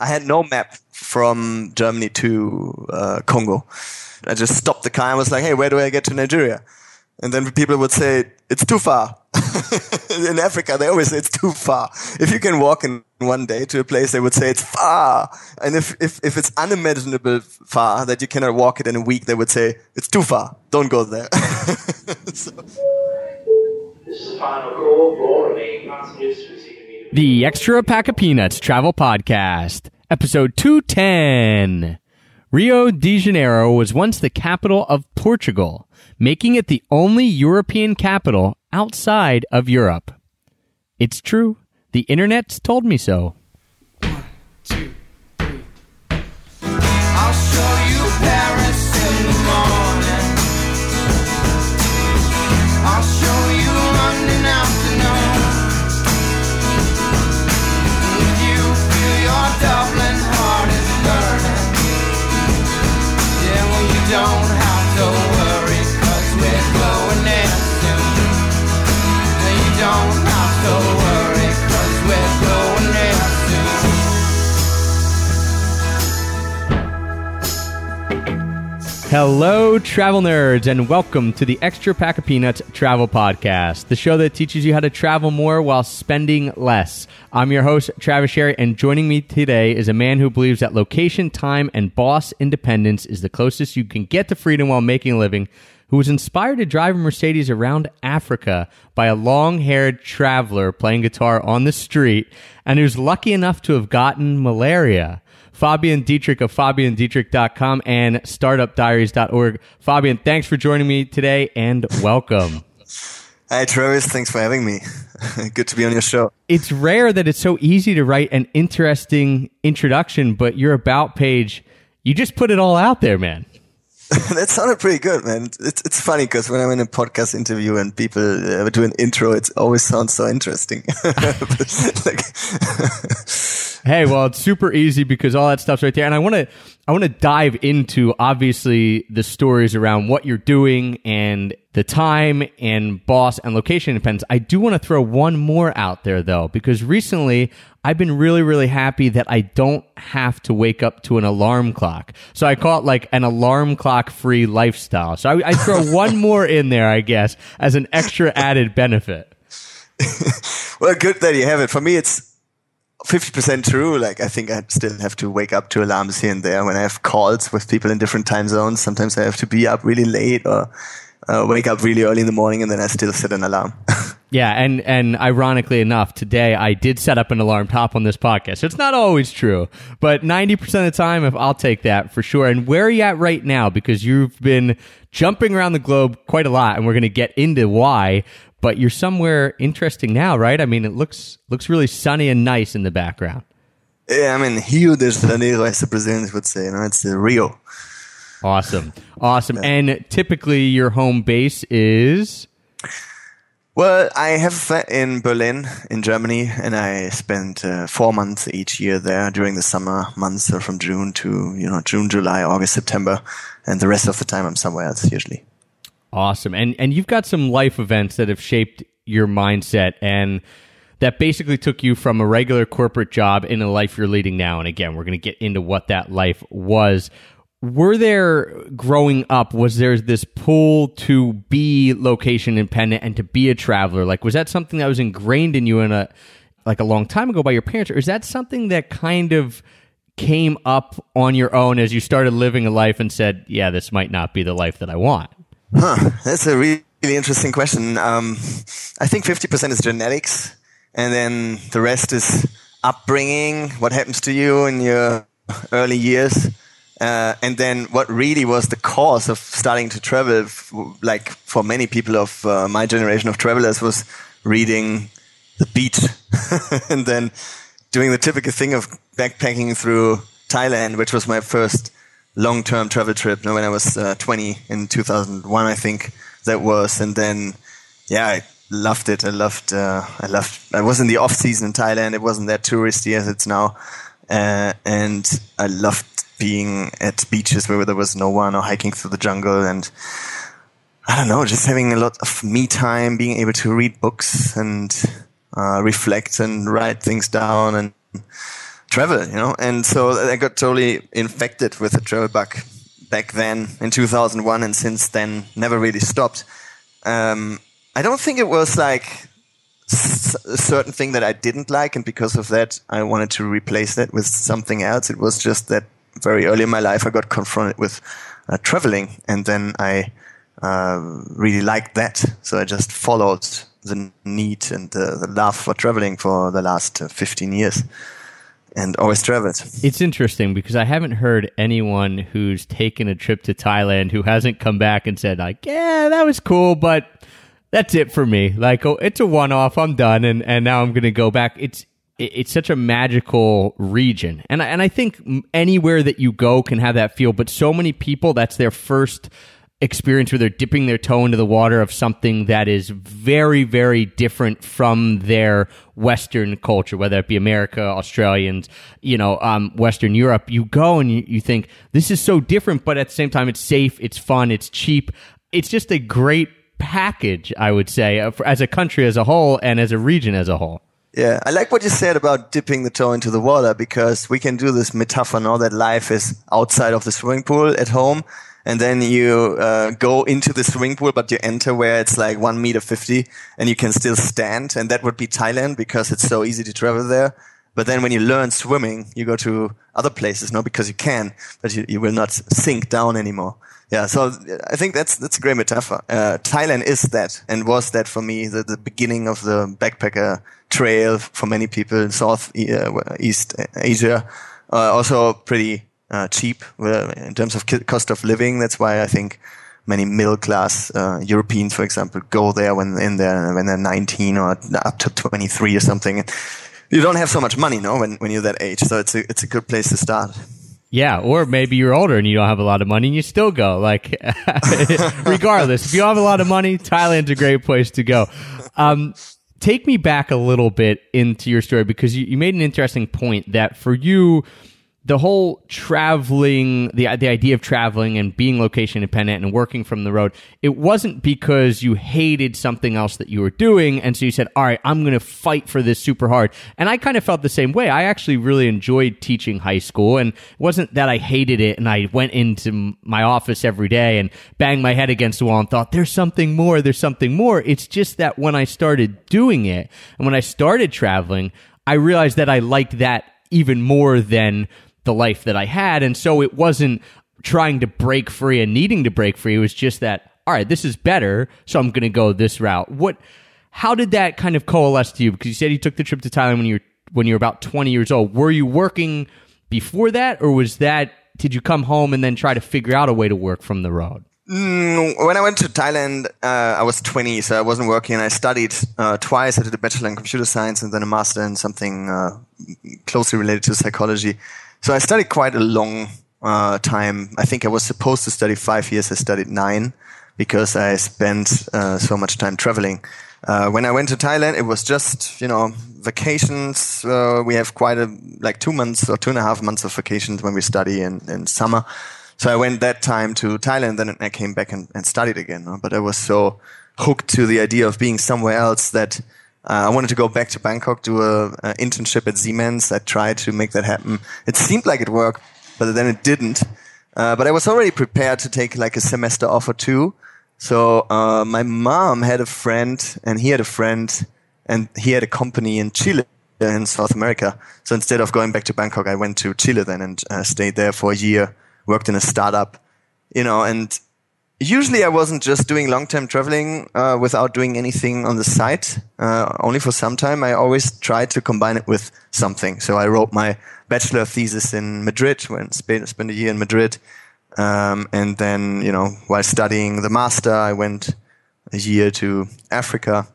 I had no map from Germany to uh, Congo. I just stopped the car and was like, "Hey, where do I get to Nigeria?" And then people would say, "It's too far." in Africa, they always say it's too far. If you can walk in one day to a place, they would say it's far. And if, if, if it's unimaginable far that you cannot walk it in a week, they would say it's too far. Don't go there. so. The Extra Pack of Peanuts Travel Podcast, episode 210. Rio de Janeiro was once the capital of Portugal, making it the only European capital outside of Europe. It's true. The internet's told me so. Hello, travel nerds, and welcome to the Extra Pack of Peanuts Travel Podcast, the show that teaches you how to travel more while spending less. I'm your host, Travis Sherry, and joining me today is a man who believes that location, time, and boss independence is the closest you can get to freedom while making a living, who was inspired to drive a Mercedes around Africa by a long haired traveler playing guitar on the street, and who's lucky enough to have gotten malaria. Fabian Dittrich of FabianDittrich.com and StartupDiaries.org. Fabian, thanks for joining me today and welcome. Hi, Travis. Thanks for having me. Good to be on your show. It's rare that it's so easy to write an interesting introduction, but your about page, you just put it all out there, man. that sounded pretty good, man. It's it's funny because when I'm in a podcast interview and people uh, do an intro, it always sounds so interesting. like, hey, well, it's super easy because all that stuff's right there. And I want to, I want to dive into obviously the stories around what you're doing and the time and boss and location depends. I do want to throw one more out there though, because recently I've been really, really happy that I don't have to wake up to an alarm clock. So I call it like an alarm clock free lifestyle. So I, I throw one more in there, I guess, as an extra added benefit. well, good that you have it. For me, it's 50% true. Like, I think I still have to wake up to alarms here and there when I have calls with people in different time zones. Sometimes I have to be up really late or uh, wake up really early in the morning and then I still set an alarm. yeah. And, and ironically enough, today I did set up an alarm top on this podcast. So it's not always true, but 90% of the time, if I'll take that for sure. And where are you at right now? Because you've been jumping around the globe quite a lot and we're going to get into why but you're somewhere interesting now, right? I mean, it looks looks really sunny and nice in the background. Yeah, I mean, Rio de Janeiro, as the Brazilians would say, you know, it's uh, Rio. Awesome, awesome. Yeah. And typically, your home base is. Well, I have a flat in Berlin, in Germany, and I spend uh, four months each year there during the summer months, so from June to you know June, July, August, September, and the rest of the time I'm somewhere else usually. Awesome. And and you've got some life events that have shaped your mindset and that basically took you from a regular corporate job into the life you're leading now. And again, we're going to get into what that life was. Were there growing up, was there this pull to be location independent and to be a traveler? Like, was that something that was ingrained in you in a, like a long time ago by your parents? Or is that something that kind of came up on your own as you started living a life and said, yeah, this might not be the life that I want? Huh, that's a really, interesting question. Um, I think 50% is genetics, and then the rest is upbringing, what happens to you in your early years. Uh, and then what really was the cause of starting to travel, like for many people of uh, my generation of travelers, was reading The Beach and then doing the typical thing of backpacking through Thailand, which was my first long-term travel trip. when I was uh, 20 in 2001, I think that was, and then yeah, I loved it. I loved. Uh, I loved. I was in the off season in Thailand. It wasn't that touristy as it's now, uh, and I loved being at beaches where there was no one or hiking through the jungle and. I don't know, just having a lot of me time, being able to read books and uh, reflect and write things down and travel, you know. And so I got totally infected with the travel bug back then in 2001, and since then never really stopped. Um, I don't think it was like a certain thing that I didn't like, and because of that, I wanted to replace that with something else. It was just that very early in my life, I got confronted with uh, traveling, and then I uh, really liked that. So I just followed the need and the, the love for traveling for the last uh, 15 years and always traveled. It's interesting because I haven't heard anyone who's taken a trip to Thailand who hasn't come back and said like, "Yeah, that was cool, but that's it for me. Like, oh, it's a one-off. I'm done, and and now I'm going to go back." It's it's such a magical region, and and I think anywhere that you go can have that feel. But so many people, that's their first experience where they're dipping their toe into the water of something that is very, very different from their Western culture, whether it be America, Australians, you know, um, Western Europe. You go and you, you think this is so different, but at the same time, it's safe, it's fun, it's cheap. It's just a great package, I would say, uh, as a country as a whole and as a region as a whole. Yeah, I like what you said about dipping the toe into the water because we can do this metaphor now that life is outside of the swimming pool at home and then you uh, go into the swimming pool, but you enter where it's like one meter fifty, and you can still stand, and that would be Thailand because it's so easy to travel there. But then when you learn swimming, you go to other places, not because you can, but you, you will not sink down anymore. Yeah, so I think that's that's a great metaphor. Uh, Thailand is that, and was that for me the, the beginning of the backpacker trail for many people in South uh, East Asia. Uh, also pretty uh, cheap in terms of cost of living. That's why I think many middle class uh, Europeans, for example, go there when in there when they're 19 or up to 23 or something. You don't have so much money, no, when when you're that age. So it's a it's a good place to start. Yeah, or maybe you're older and you don't have a lot of money and you still go. Like, regardless, if you have a lot of money, Thailand's a great place to go. Um, take me back a little bit into your story because you, you made an interesting point that for you, the whole traveling, the the idea of traveling and being location independent and working from the road, it wasn't because you hated something else that you were doing, and so you said, "All right, I'm going to fight for this super hard." And I kind of felt the same way. I actually really enjoyed teaching high school, and it wasn't that I hated it and I went into my office every day and banged my head against the wall and thought, "There's something more. There's something more." It's just that when I started doing it and when I started traveling, I realized that I liked that even more than the life that I had. And so it wasn't trying to break free and needing to break free. It was just that, all right, this is better. So I'm going to go this route. What, how did that kind of coalesce to you? Because you said you took the trip to Thailand when you were, when you were about 20 years old. Were you working before that or was that, did you come home and then try to figure out a way to work from the road? Mm, when I went to Thailand, uh, I was 20, so I wasn't working. I studied uh, twice. I did a bachelor in computer science and then a master in something uh, closely related to psychology. So I studied quite a long uh, time. I think I was supposed to study five years. I studied nine because I spent uh, so much time traveling. Uh, when I went to Thailand, it was just you know vacations. Uh, we have quite a like two months or two and a half months of vacations when we study in, in summer. So I went that time to Thailand, then I came back and, and studied again. But I was so hooked to the idea of being somewhere else that uh, I wanted to go back to Bangkok, do a, a, internship at Siemens. I tried to make that happen. It seemed like it worked, but then it didn't. Uh, but I was already prepared to take like a semester off or two. So uh, my mom had a friend, and he had a friend, and he had a company in Chile in South America. So instead of going back to Bangkok, I went to Chile then and uh, stayed there for a year. Worked in a startup, you know, and usually I wasn't just doing long term traveling uh, without doing anything on the side. Uh, only for some time, I always tried to combine it with something. So I wrote my bachelor thesis in Madrid, when spent, spent a year in Madrid, um, and then you know while studying the master, I went a year to Africa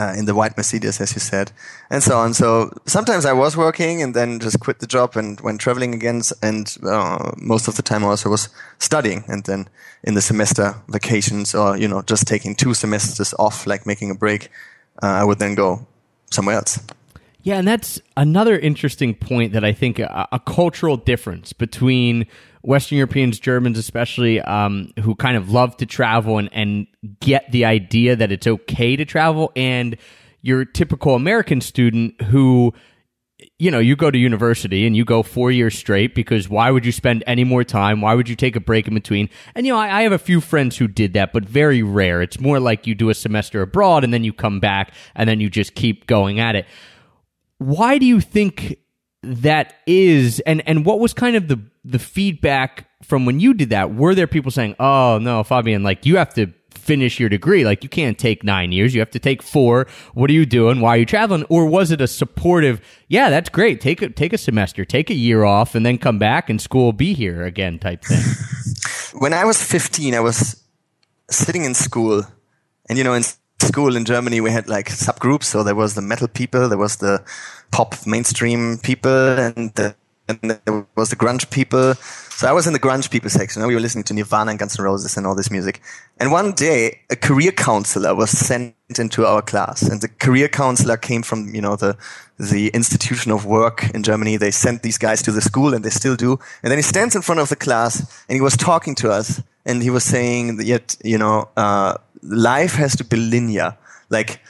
uh, in the white Mercedes, as you said, and so on. So sometimes I was working and then just quit the job and went traveling again. And uh, most of the time also was studying. And then in the semester vacations or, you know, just taking two semesters off, like making a break, uh, I would then go somewhere else. Yeah, and that's another interesting point that I think a, a cultural difference between Western Europeans, Germans especially, um, who kind of love to travel and, and get the idea that it's okay to travel, and your typical American student who you know, you go to university and you go four years straight because why would you spend any more time? Why would you take a break in between? And, you know, I, I, have a few friends who did that, but very rare. It's more like you do a semester abroad and then you come back and then you just keep going at it. Why do you think that is? And, and what was kind of the, the feedback from when you did that? Were there people saying, oh, no, Fabian, like you have to finish your degree. Like you can't take nine years. You have to take four. What are you doing? Why are you traveling? Or was it a supportive, yeah, that's great. Take a, take a semester, take a year off and then come back and school will be here again type thing. when I was 15, I was sitting in school and, you know, in school in Germany, we had like subgroups. So there was the metal people, there was the pop mainstream people and the and there was the grunge people. So I was in the grunge people section. We were listening to Nirvana and Guns N' Roses and all this music. And one day, a career counselor was sent into our class, and the career counselor came from you know the the institution of work in Germany. They sent these guys to the school, and they still do. And then he stands in front of the class, and he was talking to us, and he was saying that yet you know uh, life has to be linear, like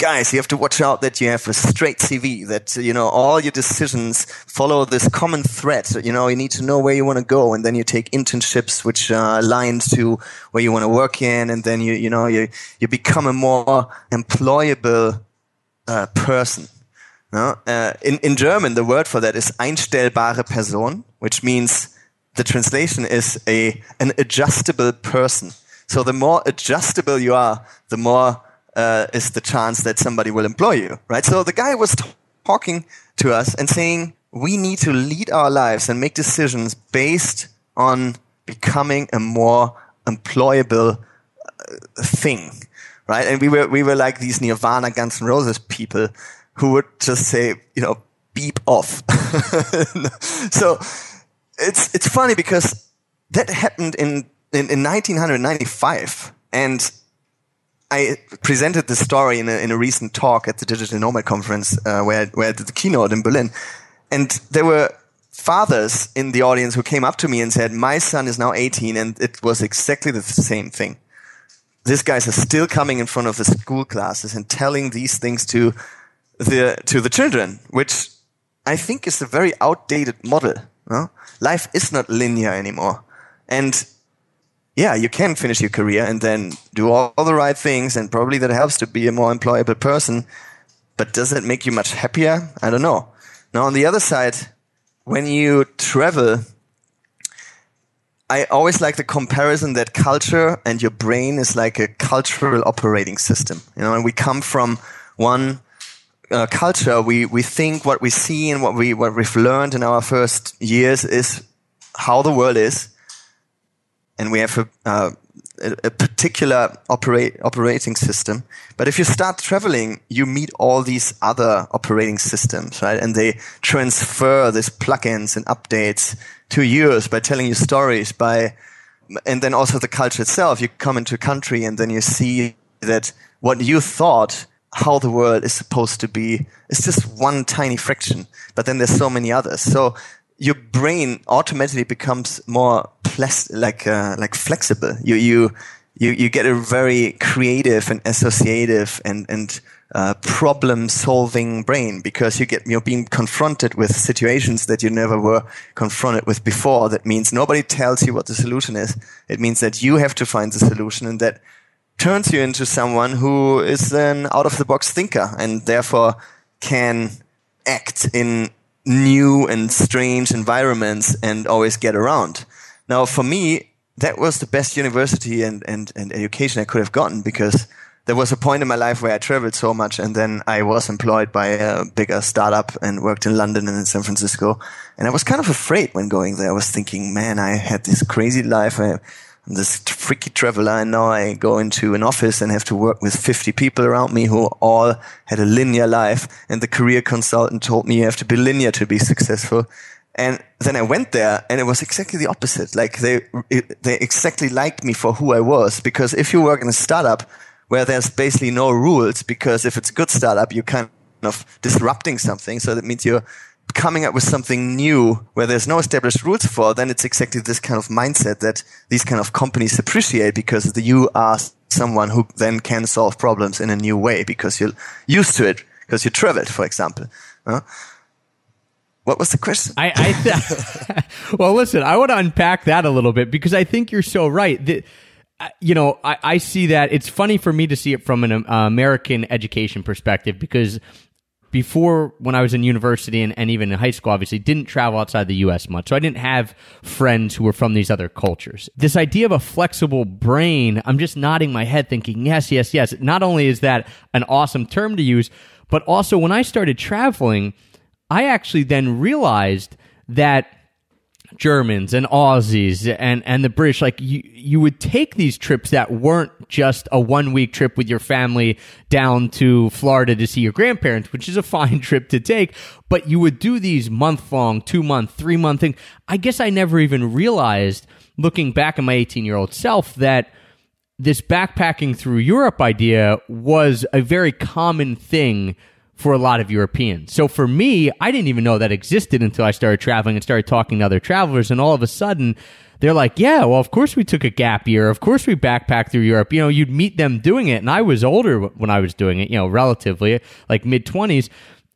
guys, you have to watch out that you have a straight CV, that, you know, all your decisions follow this common thread. You know, you need to know where you want to go and then you take internships which are aligned to where you want to work in and then you, you know, you, you become a more employable uh, person. No? Uh, in, in German, the word for that is einstellbare Person, which means the translation is a, an adjustable person. So the more adjustable you are, the more uh, is the chance that somebody will employ you, right? So the guy was talking to us and saying, we need to lead our lives and make decisions based on becoming a more employable uh, thing, right? And we were, we were like these Nirvana Guns N' Roses people who would just say, you know, beep off. so it's, it's funny because that happened in, in, in 1995 and I presented this story in a, in a recent talk at the Digital Nomad Conference uh, where, where I did the keynote in Berlin. And there were fathers in the audience who came up to me and said, My son is now 18, and it was exactly the same thing. These guys are still coming in front of the school classes and telling these things to the, to the children, which I think is a very outdated model. No? Life is not linear anymore. And yeah, you can finish your career and then do all, all the right things, and probably that helps to be a more employable person. But does it make you much happier? I don't know. Now, on the other side, when you travel, I always like the comparison that culture and your brain is like a cultural operating system. You know, and we come from one uh, culture. We we think what we see and what we what we've learned in our first years is how the world is, and we have a, uh, a particular operating system. But if you start traveling, you meet all these other operating systems, right? And they transfer these plugins and updates to yours by telling you stories, by, and then also the culture itself. You come into a country and then you see that what you thought how the world is supposed to be is just one tiny fraction, but then there's so many others. So your brain automatically becomes more plas- like uh, like flexible. You you you you get a very creative and associative and and uh, problem solving brain because you get you're being confronted with situations that you never were confronted with before. That means nobody tells you what the solution is. It means that you have to find the solution, and that turns you into someone who is an out of the box thinker and therefore can act in new and strange environments and always get around. Now, for me, that was the best university and, and, and education I could have gotten because there was a point in my life where I traveled so much and then I was employed by a bigger startup and worked in London and in San Francisco. And I was kind of afraid when going there. I was thinking, man, I had this crazy life. I, am this freaky traveler and now I go into an office and have to work with 50 people around me who all had a linear life and the career consultant told me you have to be linear to be successful. And then I went there and it was exactly the opposite. Like they, they exactly liked me for who I was because if you work in a startup where there's basically no rules because if it's a good startup, you're kind of disrupting something. So that means you're coming up with something new where there's no established rules for, then it's exactly this kind of mindset that these kind of companies appreciate because you are someone who then can solve problems in a new way because you're used to it because you traveled, for example. What was the question? I, I th- well, listen, I want to unpack that a little bit because I think you're so right. That, you know, I, I see that it's funny for me to see it from an uh, American education perspective because before when I was in university and, and even in high school, obviously didn't travel outside the US much. So I didn't have friends who were from these other cultures. This idea of a flexible brain, I'm just nodding my head thinking, yes, yes, yes. Not only is that an awesome term to use, but also when I started traveling, I actually then realized that Germans and Aussies and, and the British, like you, you would take these trips that weren't just a one week trip with your family down to Florida to see your grandparents, which is a fine trip to take, but you would do these month long, two month, three month things. I guess I never even realized looking back at my 18 year old self that this backpacking through Europe idea was a very common thing for a lot of Europeans. So for me, I didn't even know that existed until I started traveling and started talking to other travelers. And all of a sudden, they're like, yeah, well, of course we took a gap year. Of course we backpacked through Europe. You know, you'd meet them doing it. And I was older when I was doing it, you know, relatively like mid 20s.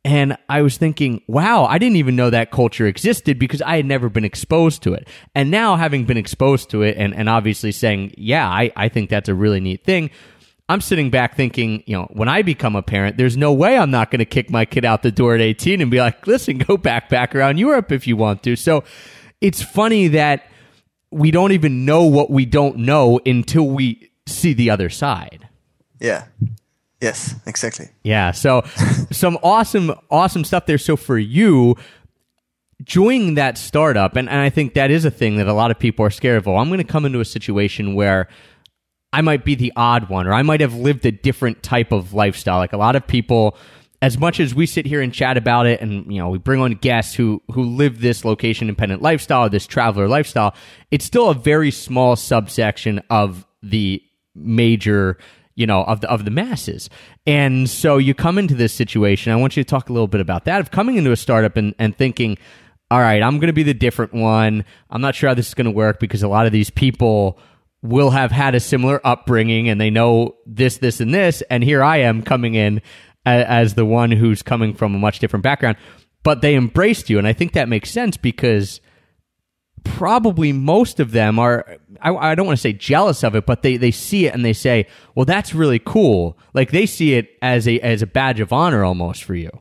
And I was thinking, wow, I didn't even know that culture existed because I had never been exposed to it. And now having been exposed to it and, and obviously saying, yeah, I, I think that's a really neat thing I'm sitting back thinking, you know, when I become a parent, there's no way I'm not going to kick my kid out the door at 18 and be like, listen, go backpack around Europe if you want to. So it's funny that we don't even know what we don't know until we see the other side. Yeah. Yes, exactly. Yeah. So some awesome, awesome stuff there. So for you, joining that startup, and, and I think that is a thing that a lot of people are scared of. Oh, I'm going to come into a situation where I might be the odd one, or I might have lived a different type of lifestyle. Like a lot of people, as much as we sit here and chat about it, and you know, we bring on guests who who live this location independent lifestyle, this traveler lifestyle, it's still a very small subsection of the major you know of the of the masses and so you come into this situation i want you to talk a little bit about that of coming into a startup and, and thinking all right i'm going to be the different one i'm not sure how this is going to work because a lot of these people will have had a similar upbringing and they know this, this, and this. And here I am coming in as, as the one who's coming from a much different background. But they embraced you. And I think that makes sense because probably most of them are I, I, don't want to say jealous of it but they, they see it and they say well that's really cool like they see it as a as a badge of honor almost for you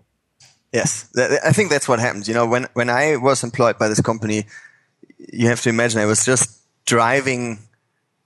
yes i think that's what happens you know when when i was employed by this company you have to imagine i was just driving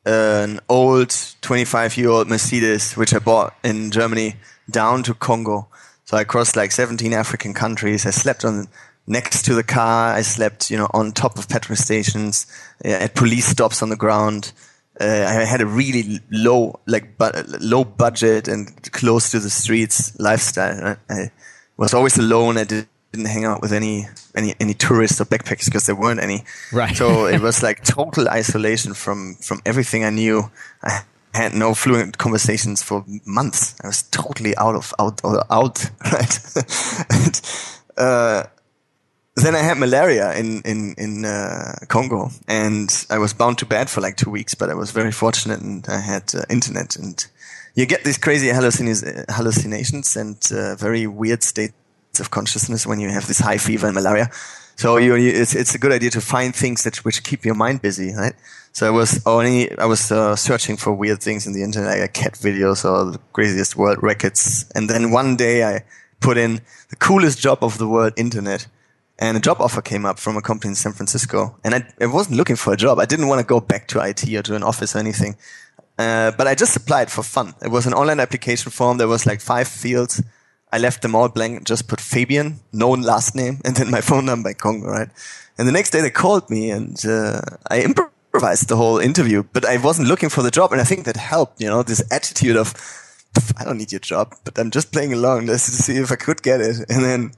an old 25 year old Mercedes, which I bought in Germany, down to Congo. So I crossed like 17 African countries. I slept on next to the car. I slept, you know, on top of petrol stations, uh, at police stops on the ground. Uh, I had a really low, like, bu- low budget and close to the streets lifestyle. I, was always alone. I did didn't hang out with any any any tourists or backpackers because there weren't any. Right. So it was like total isolation from from everything I knew. I had no fluent conversations for months. I was totally out of out out right. and, uh, then I had malaria in in in uh, Congo, and I was bound to bed for like two weeks. But I was very fortunate, and I had uh, internet, and you get these crazy hallucin- hallucinations and uh, very weird states of consciousness when you have this high fever and malaria. So you, it's, it's a good idea to find things that which keep your mind busy, right? So I was only I was uh, searching for weird things in the internet, like cat videos or the craziest world records. And then one day I put in the coolest job of the world, internet, and a job offer came up from a company in San Francisco. And I, I wasn't looking for a job. I didn't want to go back to IT or to an office or anything. Uh, but I just applied for fun. It was an online application form. There was like five fields I left them all blank, and just put Fabian, known last name, and then my phone number Congo, right? And the next day they called me and uh, I improvised the whole interview, but I wasn't looking for the job. And I think that helped, you know, this attitude of, I don't need your job, but I'm just playing along just to see if I could get it. And then,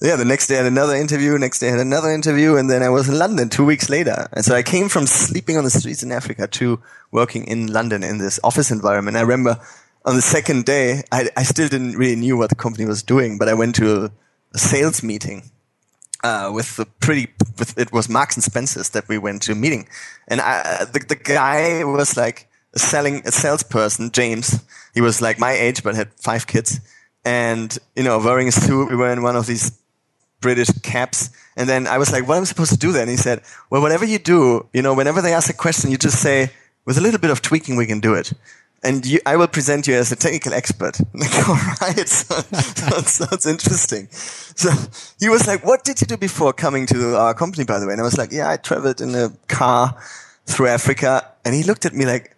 yeah, the next day I had another interview, next day I had another interview, and then I was in London two weeks later. And so I came from sleeping on the streets in Africa to working in London in this office environment. I remember on the second day, I, I still didn't really knew what the company was doing, but I went to a, a sales meeting uh, with the pretty. With, it was Marks and Spencers that we went to a meeting, and I, the the guy was like a selling a salesperson, James. He was like my age, but had five kids, and you know, wearing a suit. We were in one of these British caps, And then I was like, what am I supposed to do then? And he said, well, whatever you do, you know, whenever they ask a question, you just say, with a little bit of tweaking, we can do it. And you, I will present you as a technical expert. Like, all right, sounds, sounds interesting. So he was like, what did you do before coming to our company, by the way? And I was like, yeah, I traveled in a car through Africa. And he looked at me like,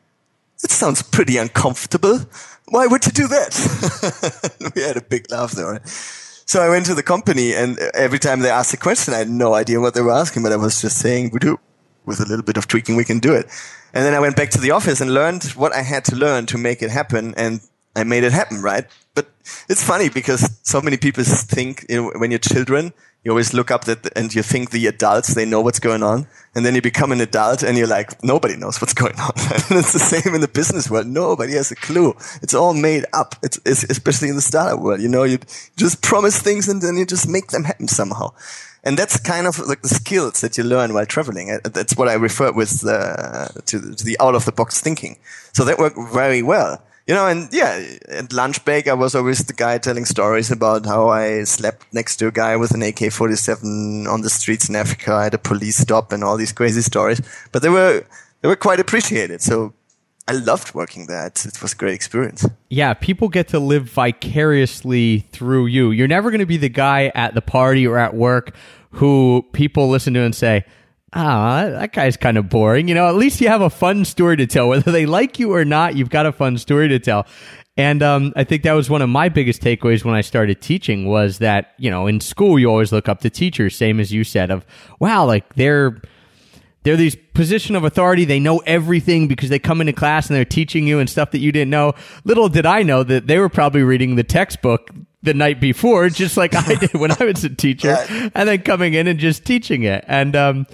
it sounds pretty uncomfortable. Why would you do that? we had a big laugh there. So I went to the company and every time they asked a question, I had no idea what they were asking, but I was just saying, we do with a little bit of tweaking, we can do it. And then I went back to the office and learned what I had to learn to make it happen. And I made it happen, right? But it's funny because so many people think you know, when you're children, you always look up that and you think the adults, they know what's going on. And then you become an adult and you're like, nobody knows what's going on. and it's the same in the business world. Nobody has a clue. It's all made up. It's, it's especially in the startup world. You know, you just promise things and then you just make them happen somehow. And that's kind of like the skills that you learn while traveling. Uh, that's what I refer with uh, to, to the out of the box thinking. So that worked very well you know, and yeah, at lunch break, I was always the guy telling stories about how I slept next to a guy with an AK-47 on the streets in Africa at a police stop and all these crazy stories. But they were, they were quite appreciated. So I loved working there. It, it was a great experience. Yeah, people get to live vicariously through you. You're never going to be the guy at the party or at work who people listen to and say, ah, that guy's kind of boring. You know, at least you have a fun story to tell. Whether they like you or not, you've got a fun story to tell. And um, I think that was one of my biggest takeaways when I started teaching was that, you know, in school, you always look up to teachers, same as you said, of, wow, like they're, they're these position of authority. They know everything because they come into class and they're teaching you and stuff that you didn't know. Little did I know that they were probably reading the textbook the night before, just like I did when I was a teacher, and then coming in and just teaching it. And um,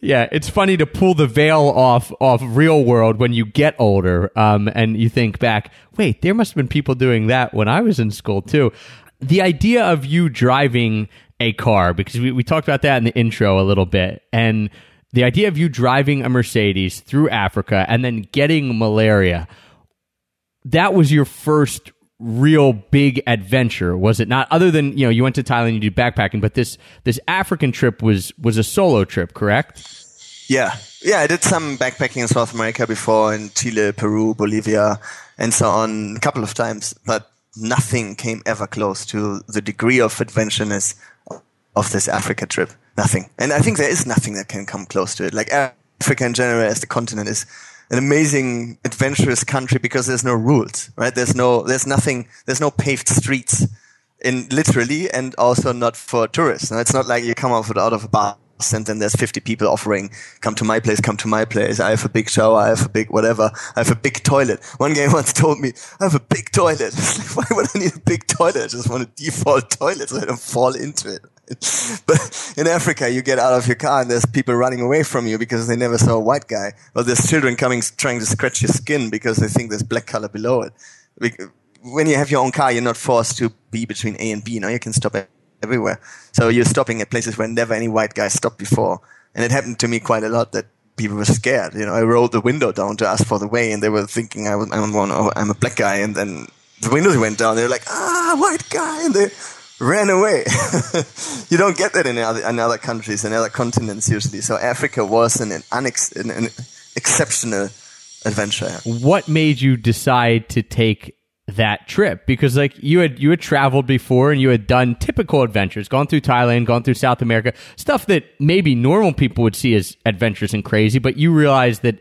yeah, it's funny to pull the veil off off real world when you get older, um, and you think back. Wait, there must have been people doing that when I was in school too. The idea of you driving a car, because we, we talked about that in the intro a little bit, and the idea of you driving a Mercedes through Africa and then getting malaria. That was your first real big adventure, was it not? Other than you know, you went to Thailand, you did backpacking, but this this African trip was was a solo trip, correct? Yeah, yeah. I did some backpacking in South America before, in Chile, Peru, Bolivia, and so on, a couple of times, but nothing came ever close to the degree of adventureness of this Africa trip. Nothing, and I think there is nothing that can come close to it. Like Africa in general, as the continent is an amazing adventurous country because there's no rules, right? There's no, there's nothing, there's no paved streets in literally and also not for tourists. Now, it's not like you come out of a bus and then there's 50 people offering, come to my place, come to my place. I have a big shower. I have a big whatever. I have a big toilet. One guy once told me, I have a big toilet. Why would I need a big toilet? I just want a default toilet so I don't fall into it. but in Africa, you get out of your car and there's people running away from you because they never saw a white guy. Or there's children coming, trying to scratch your skin because they think there's black color below it. When you have your own car, you're not forced to be between A and B. Now you can stop everywhere. So you're stopping at places where never any white guy stopped before. And it happened to me quite a lot that people were scared. You know, I rolled the window down to ask for the way and they were thinking I was, I'm, one, I'm a black guy. And then the windows went down. They were like, ah, white guy. And they, ran away. you don't get that in other, in other countries, in other continents usually. So Africa was an, an, unex, an, an exceptional adventure. What made you decide to take that trip? Because like you had you had traveled before and you had done typical adventures, gone through Thailand, gone through South America, stuff that maybe normal people would see as adventurous and crazy, but you realize that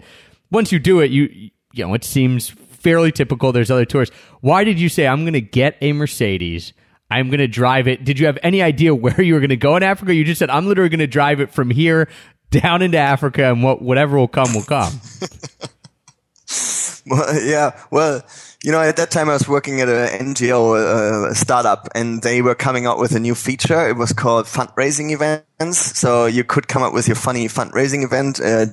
once you do it, you you know, it seems fairly typical. There's other tours. Why did you say I'm going to get a Mercedes? I'm going to drive it. Did you have any idea where you were going to go in Africa? You just said, I'm literally going to drive it from here down into Africa and what, whatever will come will come. well, yeah. Well, you know, at that time I was working at an NGO, uh, startup, and they were coming out with a new feature. It was called fundraising events. So you could come up with your funny fundraising event, uh,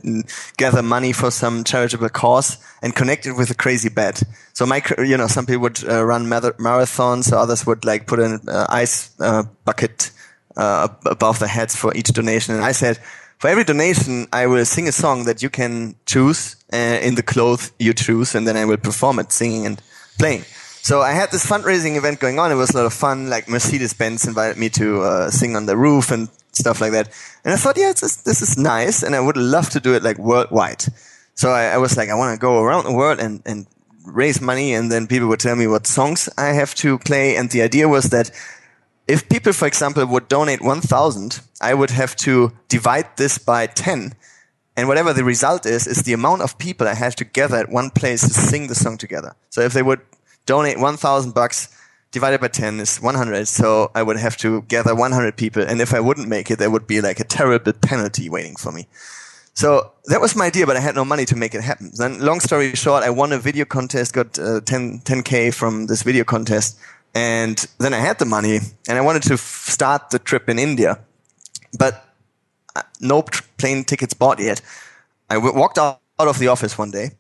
gather money for some charitable cause, and connect it with a crazy bet. So my, you know, some people would uh, run marathons, others would like put an uh, ice uh, bucket uh, above their heads for each donation. And I said, for every donation, I will sing a song that you can choose uh, in the clothes you choose, and then I will perform it, singing and playing. So I had this fundraising event going on. It was a lot of fun. Like Mercedes Benz invited me to uh, sing on the roof and stuff like that. And I thought, yeah, just, this is nice, and I would love to do it like worldwide. So I, I was like, I want to go around the world and, and raise money, and then people would tell me what songs I have to play. And the idea was that if people, for example, would donate 1,000, I would have to divide this by 10. And whatever the result is, is the amount of people I have to gather at one place to sing the song together. So if they would donate 1,000 bucks, divided by 10 is 100. So I would have to gather 100 people. And if I wouldn't make it, there would be like a terrible penalty waiting for me. So that was my idea, but I had no money to make it happen. Then long story short, I won a video contest, got uh, 10, 10k from this video contest. And then I had the money and I wanted to f- start the trip in India, but no plane tickets bought yet. I walked out, out of the office one day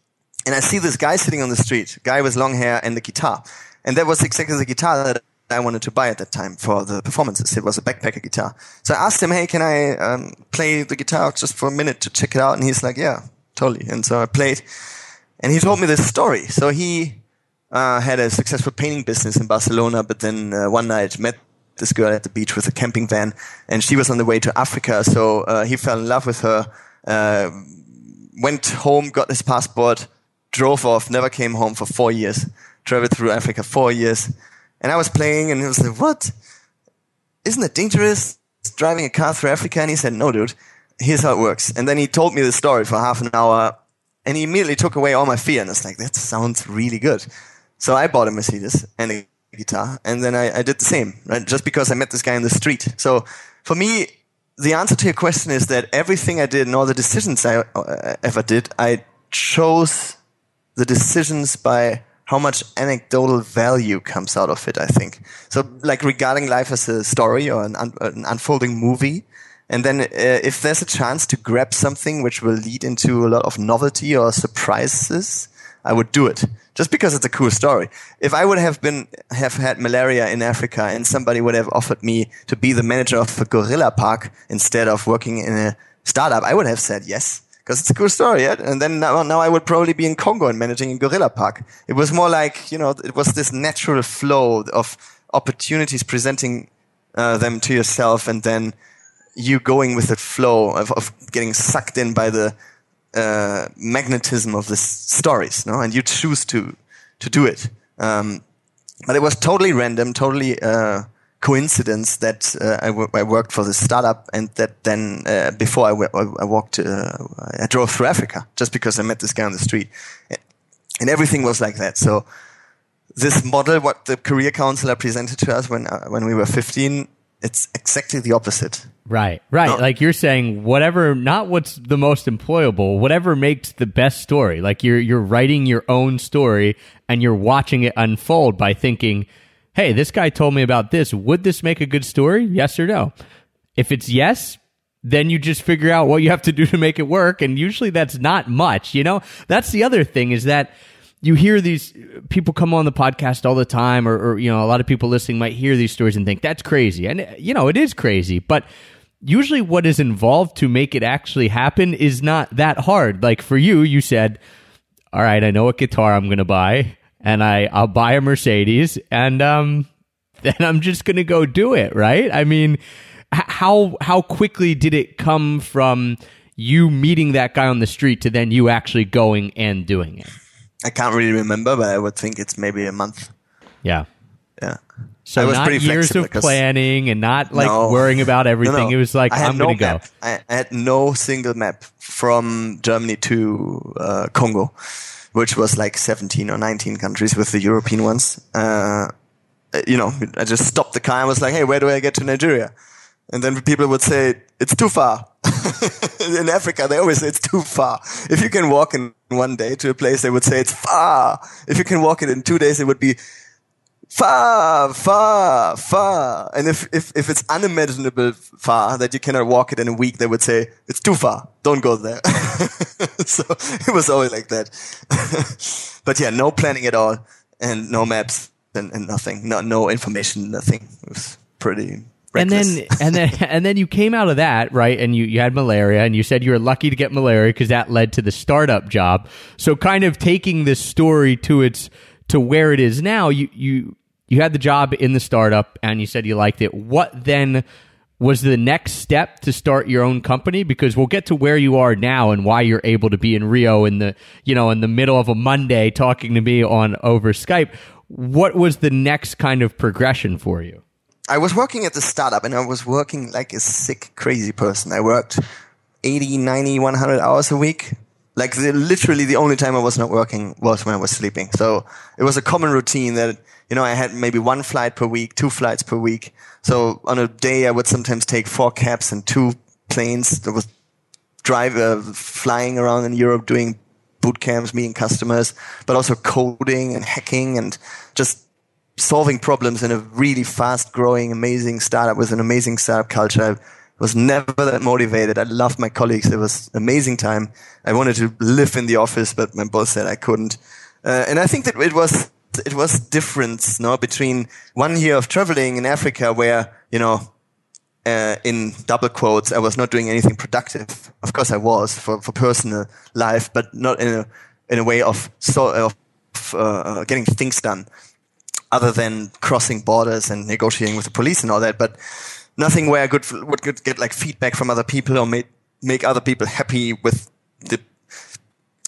and I see this guy sitting on the street, guy with long hair and the guitar. And that was exactly the guitar that I wanted to buy at that time for the performances. It was a backpacker guitar. So I asked him, hey, can I um, play the guitar just for a minute to check it out? And he's like, yeah, totally. And so I played. And he told me this story. So he uh, had a successful painting business in Barcelona, but then uh, one night met this girl at the beach with a camping van, and she was on the way to Africa. So uh, he fell in love with her, uh, went home, got his passport, drove off, never came home for four years traveled through Africa four years. And I was playing and he was like, what? Isn't it dangerous driving a car through Africa? And he said, no, dude, here's how it works. And then he told me the story for half an hour and he immediately took away all my fear. And I was like, that sounds really good. So I bought a Mercedes and guitar and then I, I did the same, right? Just because I met this guy in the street. So for me, the answer to your question is that everything I did and all the decisions I uh, ever did, I chose the decisions by how much anecdotal value comes out of it, I think. So, like regarding life as a story or an, un an unfolding movie, and then uh, if there's a chance to grab something which will lead into a lot of novelty or surprises, I would do it just because it's a cool story. If I would have been have had malaria in Africa and somebody would have offered me to be the manager of a gorilla park instead of working in a startup, I would have said yes because it's a cool story. Yeah? And then now, now I would probably be in Congo and managing a gorilla park. It was more like, you know, it was this natural flow of opportunities presenting uh, them to yourself and then you going with the flow of, of getting sucked in by the uh, magnetism of the stories, no? And you choose to, to do it. Um, but it was totally random, totally, uh, coincidence that uh, I, worked for this startup and that then uh, before I, walked, uh, I drove through Africa just because I met this guy on the street. And everything was like that. So this model, what the career counselor presented to us when, uh, when we were 15, it's exactly the opposite. Right, right. No. Like you're saying, whatever, not what's the most employable, whatever makes the best story. Like you're, you're writing your own story and you're watching it unfold by thinking, hey, this guy told me about this. Would this make a good story? Yes or no? If it's yes, then you just figure out what you have to do to make it work. And usually that's not much, you know? That's the other thing is that you hear these people come on the podcast all the time, or, or, you know, a lot of people listening might hear these stories and think that's crazy. And, you know, it is crazy, but usually what is involved to make it actually happen is not that hard. Like for you, you said, all right, I know what guitar I'm going to buy and I I'll buy a Mercedes and um then I'm just going to go do it, right? I mean, how how quickly did it come from you meeting that guy on the street to then you actually going and doing it? I can't really remember, but I would think it's maybe a month. Yeah. Yeah. So not years of planning and not like no, worrying about everything. No, no. It was like I'm no going to go. I, I, had no single map from Germany to uh, Congo which was like 17 or 19 countries with the European ones. Uh, you know, I just stopped the car and was like, hey, where do I get to Nigeria? And then people would say, it's too far. in Africa, they always say it's too far. If you can walk in one day to a place, they would say it's far. If you can walk it in two days, it would be far, far, far. And if, if, if it's unimaginable far that you cannot walk it in a week, they would say, it's too far. Don't go there. so it was always like that. but yeah, no planning at all and no maps and, and nothing. No, no information, nothing. It was pretty, Reckless. And then, and then, and then you came out of that, right? And you, you had malaria and you said you were lucky to get malaria because that led to the startup job. So kind of taking this story to its, to where it is now, you, you, you had the job in the startup and you said you liked it. What then was the next step to start your own company because we'll get to where you are now and why you're able to be in Rio in the you know in the middle of a Monday talking to me on over Skype what was the next kind of progression for you I was working at the startup and I was working like a sick crazy person. I worked 80 90 100 hours a week. Like the, literally the only time I was not working was when I was sleeping. So it was a common routine that you know I had maybe one flight per week two flights per week. So on a day, I would sometimes take four cabs and two planes. That was drive uh, flying around in Europe doing boot camps, meeting customers, but also coding and hacking and just solving problems in a really fast growing, amazing startup with an amazing startup culture. I was never that motivated. I loved my colleagues. It was amazing time. I wanted to live in the office, but my boss said I couldn't. Uh, and I think that it was it was difference, no, between one year of traveling in Africa where, you know, uh, in double quotes, I was not doing anything productive. Of course, I was for, for personal life, but not in a in a way of so of uh, getting things done, other than crossing borders and negotiating with the police and all that. But nothing where I could would get like feedback from other people or make make other people happy with the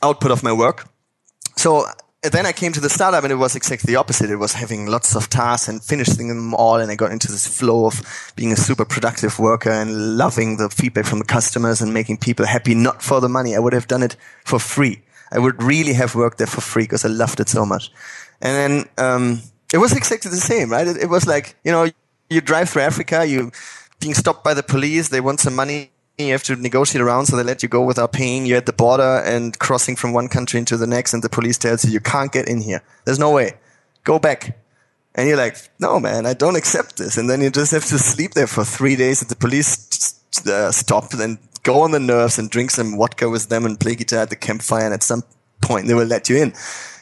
output of my work. So then I came to the startup and it was exactly the opposite. It was having lots of tasks and finishing them all. And I got into this flow of being a super productive worker and loving the feedback from the customers and making people happy, not for the money. I would have done it for free. I would really have worked there for free because I loved it so much. And then, um, it was exactly the same, right? It, it was like, you know, you drive through Africa, you being stopped by the police, they want some money you have to negotiate around so they let you go without paying You're at the border and crossing from one country into the next and the police tells you you can't get in here. There's no way. Go back. And you're like no man i don't accept this. And then you just have to sleep there for three days at the police uh, stop and go on the nerves and drink some vodka with them and play guitar at the campfire and at some point they will let you in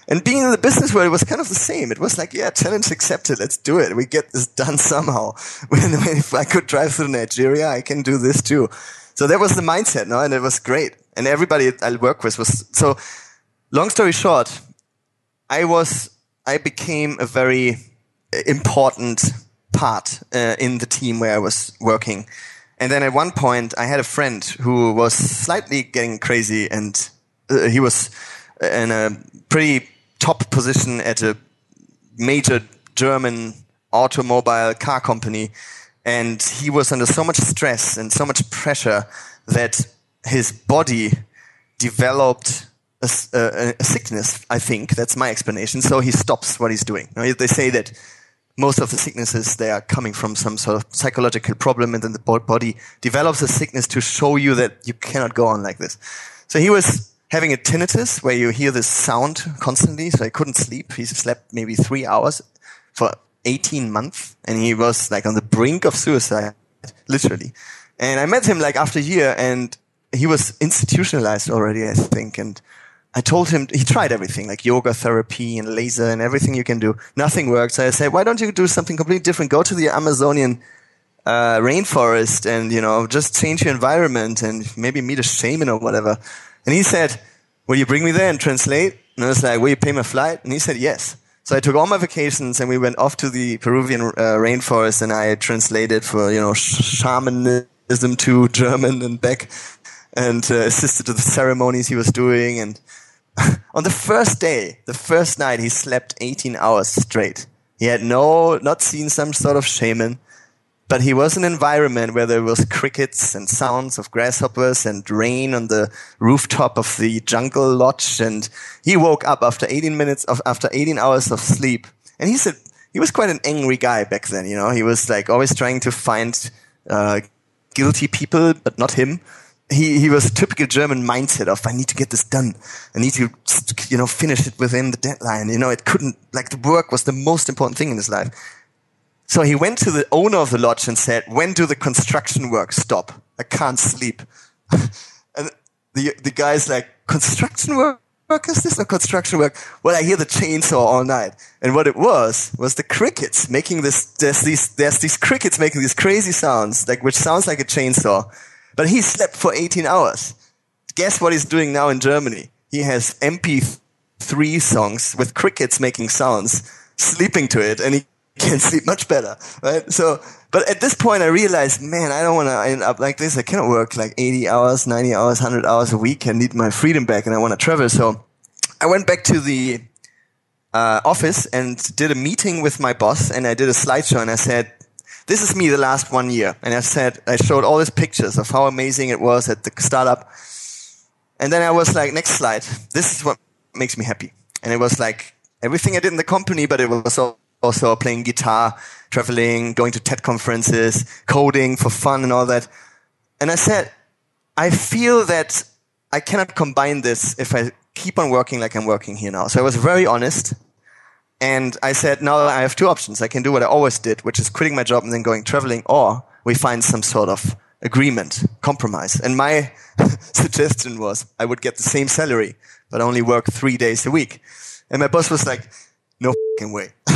and being in the business world, it was kind of the same. It was like, yeah, challenge accepted. Let's do it. We get this done somehow. If I could drive through Nigeria, I can do this too. So that was the mindset, no? And it was great. And everybody I work with was, so long story short, I was, I became a very important part uh, in the team where I was working. And then at one point, I had a friend who was slightly getting crazy and uh, he was in a pretty top position at a major German automobile car company and he was under so much stress and so much pressure that his body developed a, a, a, sickness, I think. That's my explanation. So he stops what he's doing. They say that most of the sicknesses, they are coming from some sort of psychological problem and then the body develops a sickness to show you that you cannot go on like this. So he was having a tinnitus where you hear this sound constantly. So he couldn't sleep. He slept maybe three hours for 18 months and he was like on the brink of suicide, literally. And I met him like after a year and he was institutionalized already, I think. And I told him, he tried everything like yoga therapy and laser and everything you can do. Nothing worked. So I said, why don't you do something completely different? Go to the Amazonian uh, rainforest and, you know, just change your environment and maybe meet a shaman or whatever. And he said, will you bring me there and translate? And I was like, will you pay my flight? And he said, yes. So I took all my vacations and we went off to the Peruvian uh, rainforest and I translated for, you know, shamanism to German and back and uh, assisted to the ceremonies he was doing. And on the first day, the first night, he slept 18 hours straight. He had no, not seen some sort of shaman but he was in an environment where there was crickets and sounds of grasshoppers and rain on the rooftop of the jungle lodge. And he woke up after 18 minutes of, after 18 hours of sleep. And he said, he was quite an angry guy back then, you know, he was like always trying to find, uh, guilty people, but not him. He, he was a typical German mindset of, I need to get this done. I need to, you know, finish it within the deadline. You know, it couldn't, like the work was the most important thing in his life. So he went to the owner of the lodge and said, when do the construction work stop? I can't sleep. and the, the guy's like, construction work? Is this a construction work? Well, I hear the chainsaw all night. And what it was, was the crickets making this, there's these, there's these crickets making these crazy sounds, like, which sounds like a chainsaw. But he slept for 18 hours. Guess what he's doing now in Germany? He has MP3 songs with crickets making sounds, sleeping to it, and he can sleep much better, right? So, but at this point, I realized, man, I don't want to end up like this. I cannot work like 80 hours, 90 hours, 100 hours a week. I need my freedom back and I want to travel. So I went back to the uh, office and did a meeting with my boss and I did a slideshow and I said, this is me the last one year. And I said, I showed all these pictures of how amazing it was at the startup. And then I was like, next slide. This is what makes me happy. And it was like everything I did in the company, but it was also playing guitar, traveling, going to TED conferences, coding for fun and all that. And I said, I feel that I cannot combine this if I keep on working like I'm working here now. So I was very honest and I said, now I have two options. I can do what I always did, which is quitting my job and then going traveling, or we find some sort of agreement, compromise. And my suggestion was I would get the same salary, but only work three days a week. And my boss was like, no fucking way.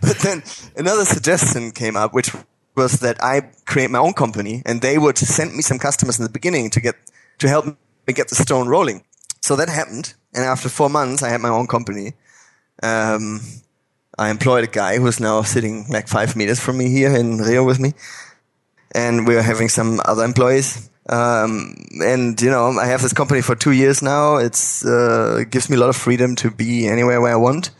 but then another suggestion came up, which was that I create my own company and they would send me some customers in the beginning to get, to help me get the stone rolling. So that happened. And after four months, I had my own company um, I employed a guy who's now sitting like five meters from me here in Rio with me. And we're having some other employees. Um, and you know, I have this company for two years now. It's, uh, it gives me a lot of freedom to be anywhere where I want.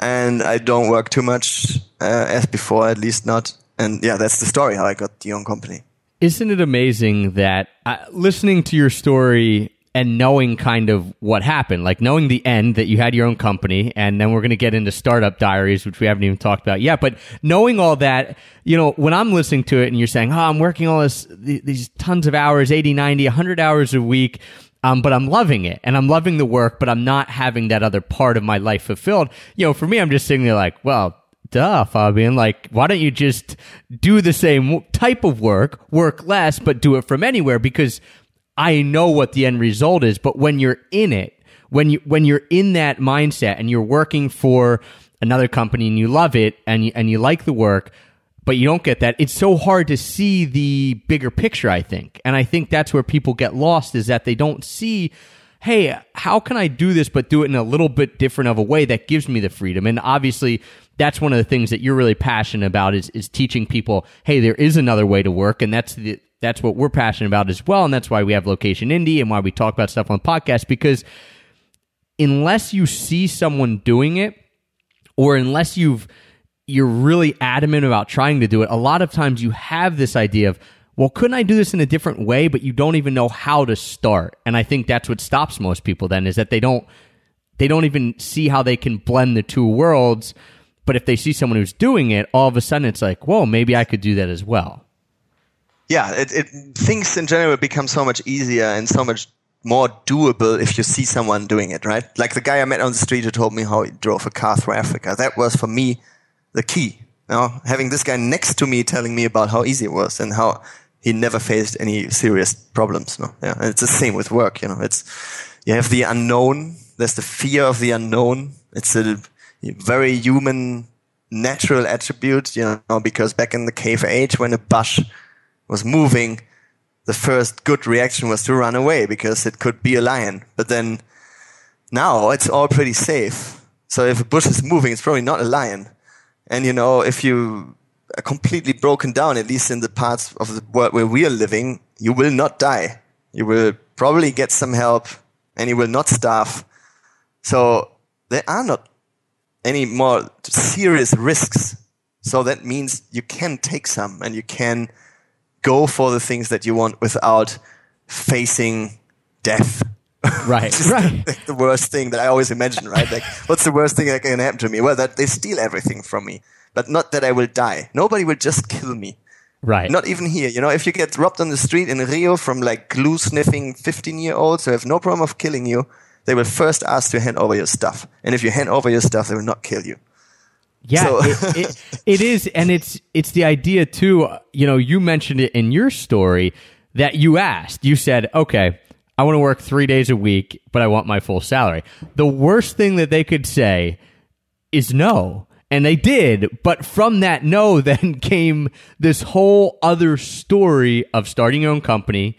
And I don't work too much, uh, as before, at least not. And yeah, that's the story how I got the own company. Isn't it amazing that uh, listening to your story and knowing kind of what happened, like knowing the end that you had your own company, and then we're going to get into startup diaries, which we haven't even talked about yet. But knowing all that, you know, when I'm listening to it and you're saying, oh, I'm working all this, these tons of hours, 80, 90, 100 hours a week. Um, but I'm loving it and I'm loving the work, but I'm not having that other part of my life fulfilled. You know, for me, I'm just sitting there like, well, duh, Fabian. Like, why don't you just do the same type of work, work less, but do it from anywhere? Because I know what the end result is, but when you're in it, when you when you're in that mindset and you're working for another company and you love it and you, and you like the work, but you don't get that, it's so hard to see the bigger picture, I think. And I think that's where people get lost is that they don't see hey, how can I do this but do it in a little bit different of a way that gives me the freedom? And obviously that's one of the things that you're really passionate about is is teaching people, hey, there is another way to work and that's the that's what we're passionate about as well. And that's why we have Location Indie and why we talk about stuff on the podcast because unless you see someone doing it or unless you've you're really adamant about trying to do it, a lot of times you have this idea of, well, couldn't I do this in a different way? But you don't even know how to start. And I think that's what stops most people then is that they don't they don't even see how they can blend the two worlds. But if they see someone who's doing it, all of a sudden it's like, whoa, maybe I could do that as well yeah, it, it things in general become so much easier and so much more doable if you see someone doing it, right? Like the guy I met on the street who told me how he drove a car through Africa. That was for me the key. Know, having this guy next to me telling me about how easy it was and how he never faced any serious problems. No, yeah, and it's the same with work. You know, it's you have the unknown. There's the fear of the unknown. It's a very human, natural attribute. You know, because back in the cave age, when a bush was moving, the first good reaction was to run away because it could be a lion. But then now it's all pretty safe. So if a bush is moving, it's probably not a lion. And you know, if you are completely broken down, at least in the parts of the world where we are living, you will not die. You will probably get some help and you will not starve. So there are not any more serious risks. So that means you can take some and you can go for the things that you want without facing death. Right, right. the, the worst thing that I always imagine, right? Like, what's the worst thing that can happen to me? Well, that they steal everything from me, but not that I will die. Nobody will just kill me. Right. Not even here. You know, if you get robbed on the street in Rio from like glue sniffing 15 year olds who have no problem of killing you, they will first ask to hand over your stuff. And if you hand over your stuff, they will not kill you. Yeah, so. it, it, it is, and it's it's the idea too. You know, you mentioned it in your story that you asked. You said, "Okay, I want to work three days a week, but I want my full salary." The worst thing that they could say is no, and they did. But from that no, then came this whole other story of starting your own company,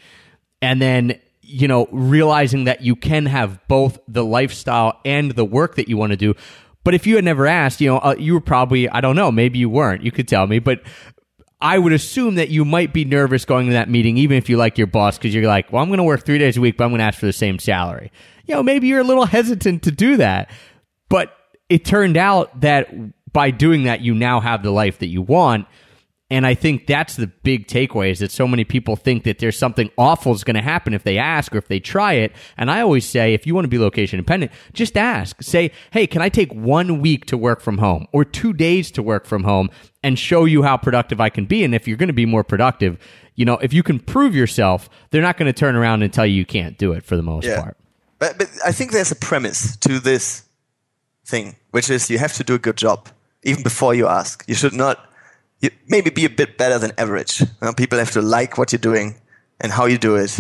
and then you know realizing that you can have both the lifestyle and the work that you want to do But if you had never asked, you know, uh, you were probably, I don't know, maybe you weren't. You could tell me, but I would assume that you might be nervous going to that meeting, even if you like your boss, because you're like, well, I'm going to work three days a week, but I'm going to ask for the same salary. You know, maybe you're a little hesitant to do that. But it turned out that by doing that, you now have the life that you want. And I think that's the big takeaway is that so many people think that there's something awful is going to happen if they ask or if they try it. And I always say, if you want to be location independent, just ask. Say, hey, can I take one week to work from home or two days to work from home and show you how productive I can be? And if you're going to be more productive, you know, if you can prove yourself, they're not going to turn around and tell you you can't do it for the most yeah. part. But, but I think there's a premise to this thing, which is you have to do a good job even before you ask. You should not maybe be a bit better than average. You know, people have to like what you're doing and how you do it,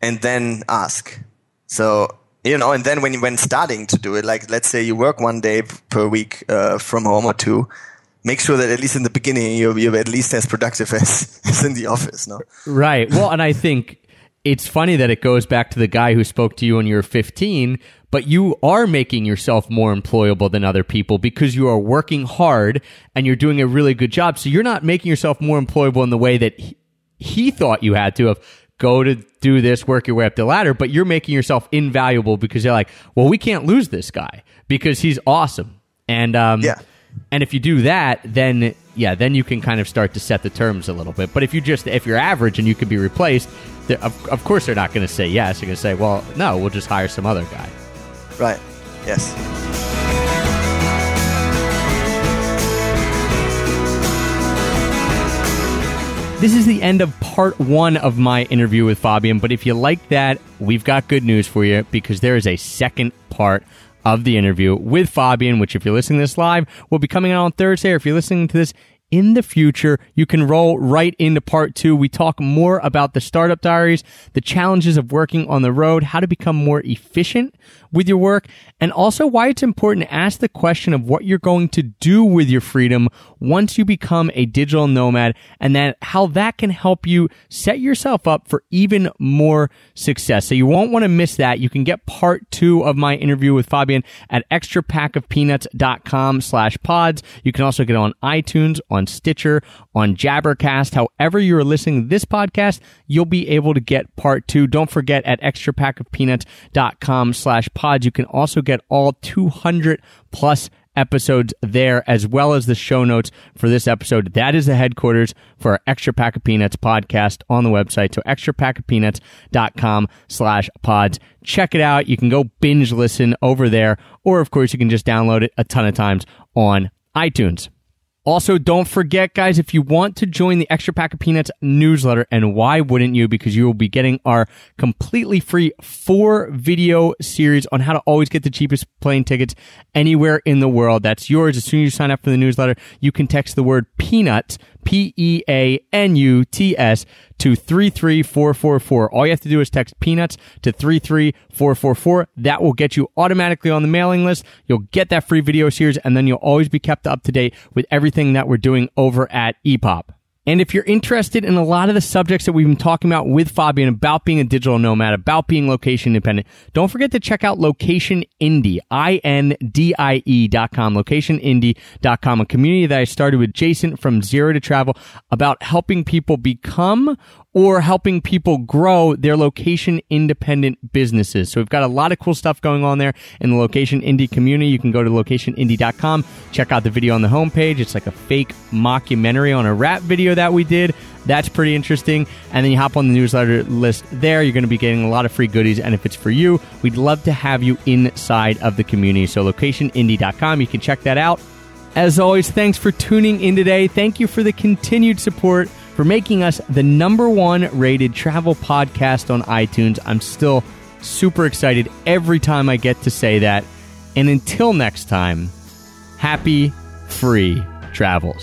and then ask. So you know, and then when when starting to do it, like let's say you work one day per week uh, from home or two, make sure that at least in the beginning you're, you're at least as productive as, as in the office. No, right. Well, and I think it's funny that it goes back to the guy who spoke to you when you were 15 but you are making yourself more employable than other people because you are working hard and you're doing a really good job. So you're not making yourself more employable in the way that he, he thought you had to of go to do this, work your way up the ladder, but you're making yourself invaluable because you're like, well, we can't lose this guy because he's awesome. And, um, yeah. And if you do that, then yeah, then you can kind of start to set the terms a little bit. But if you just if you're average and you could be replaced, of, of course they're not going to say yes. They're going to say, well, no, we'll just hire some other guy. Right. Yes. This is the end of part one of my interview with Fabian. But if you like that, we've got good news for you because there is a second part of the interview with Fabian, which, if you're listening to this live, will be coming out on Thursday. Or if you're listening to this in the future, you can roll right into part two. We talk more about the startup diaries, the challenges of working on the road, how to become more efficient with your work, and also why it's important to ask the question of what you're going to do with your freedom once you become a digital nomad and that how that can help you set yourself up for even more success. So you won't want to miss that. You can get part two of my interview with Fabian at extrapackofpeanuts.com slash pods. You can also get on iTunes, on Stitcher, on Jabbercast. However you're listening to this podcast, you'll be able to get part two. Don't forget at extrapackofpeanuts.com slash pods. You can also get all 200 plus episodes there as well as the show notes for this episode. That is the headquarters for our Extra Pack of Peanuts podcast on the website. So extra pack of extrapackofpeanuts.com slash pods. Check it out. You can go binge listen over there, or of course you can just download it a ton of times on iTunes. Also, don't forget, guys, if you want to join the Extra Pack of Peanuts newsletter, and why wouldn't you? Because you will be getting our completely free four video series on how to always get the cheapest plane tickets anywhere in the world. That's yours. As soon as you sign up for the newsletter, you can text the word peanuts P E A N U T S to 33444. All you have to do is text peanuts to 33444. That will get you automatically on the mailing list. You'll get that free video series and then you'll always be kept up to date with everything that we're doing over at EPOP. And if you're interested in a lot of the subjects that we've been talking about with Fabian about being a digital nomad, about being location independent, don't forget to check out Location Indie, I-N-D-I-E dot com, locationindie.com, a community that I started with Jason from Zero to Travel about helping people become or helping people grow their location independent businesses. So we've got a lot of cool stuff going on there in the location indie community. You can go to locationindie.com, check out the video on the homepage. It's like a fake mockumentary on a rap that we did. That's pretty interesting. And then you hop on the newsletter list there. You're going to be getting a lot of free goodies. And if it's for you, we'd love to have you inside of the community. So locationindie.com, you can check that out. As always, thanks for tuning in today. Thank you for the continued support for making us the number one rated travel podcast on iTunes. I'm still super excited every time I get to say that. And until next time, happy free travels.